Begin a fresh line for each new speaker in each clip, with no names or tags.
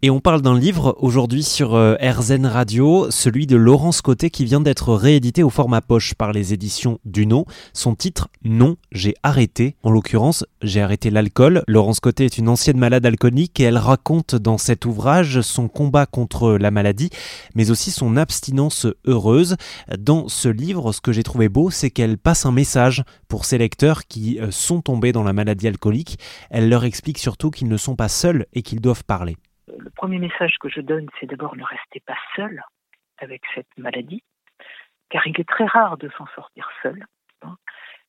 Et on parle d'un livre aujourd'hui sur euh, RZN Radio, celui de Laurence Côté qui vient d'être réédité au format poche par les éditions Duno. Son titre Non, j'ai arrêté. En l'occurrence, j'ai arrêté l'alcool. Laurence Côté est une ancienne malade alcoolique et elle raconte dans cet ouvrage son combat contre la maladie, mais aussi son abstinence heureuse. Dans ce livre, ce que j'ai trouvé beau, c'est qu'elle passe un message pour ses lecteurs qui euh, sont tombés dans la maladie alcoolique. Elle leur explique surtout qu'ils ne sont pas seuls et qu'ils doivent parler
le premier message que je donne, c'est d'abord ne restez pas seul avec cette maladie, car il est très rare de s'en sortir seul. Hein.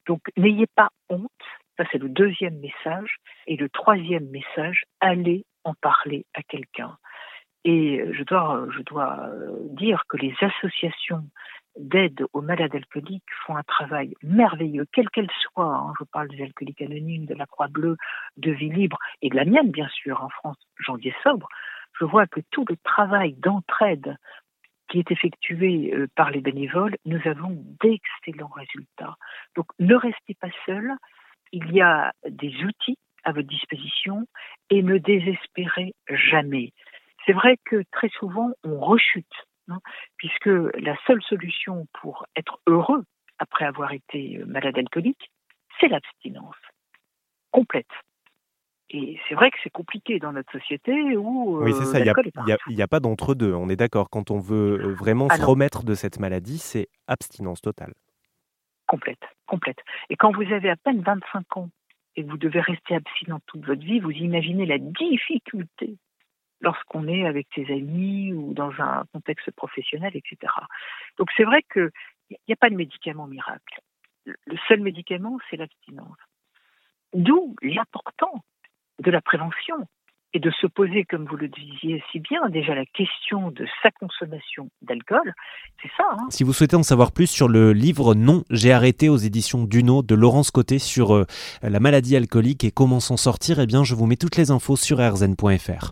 Donc n'ayez pas honte, ça c'est le deuxième message. Et le troisième message, allez en parler à quelqu'un. Et je dois, je dois dire que les associations d'aide aux malades alcooliques font un travail merveilleux, quelle qu'elle soit. Hein. Je parle des alcooliques anonymes, de la Croix-Bleue, de Vie Libre et de la mienne, bien sûr, en France, Janvier Sobre. Je vois que tout le travail d'entraide qui est effectué euh, par les bénévoles, nous avons d'excellents résultats. Donc ne restez pas seul, il y a des outils à votre disposition et ne désespérez jamais. C'est vrai que très souvent on rechute Hein, puisque la seule solution pour être heureux après avoir été malade alcoolique, c'est l'abstinence complète. Et c'est vrai que c'est compliqué dans notre société où.
Oui, c'est ça. Il n'y a, pas d'entre-deux. On est d'accord. Quand on veut euh, vraiment ah se remettre de cette maladie, c'est abstinence totale.
Complète, complète. Et quand vous avez à peine 25 ans et que vous devez rester abstinent toute votre vie, vous imaginez la difficulté lorsqu'on est avec ses amis ou dans un contexte professionnel, etc. Donc c'est vrai qu'il n'y a pas de médicament miracle. Le seul médicament, c'est l'abstinence. D'où l'important de la prévention et de se poser, comme vous le disiez si bien, déjà la question de sa consommation d'alcool, c'est ça. Hein.
Si vous souhaitez en savoir plus sur le livre Non, j'ai arrêté aux éditions Duno de Laurence Côté sur euh, la maladie alcoolique et comment s'en sortir, eh bien je vous mets toutes les infos sur rzn.fr.